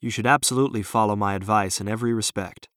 You should absolutely follow my advice in every respect.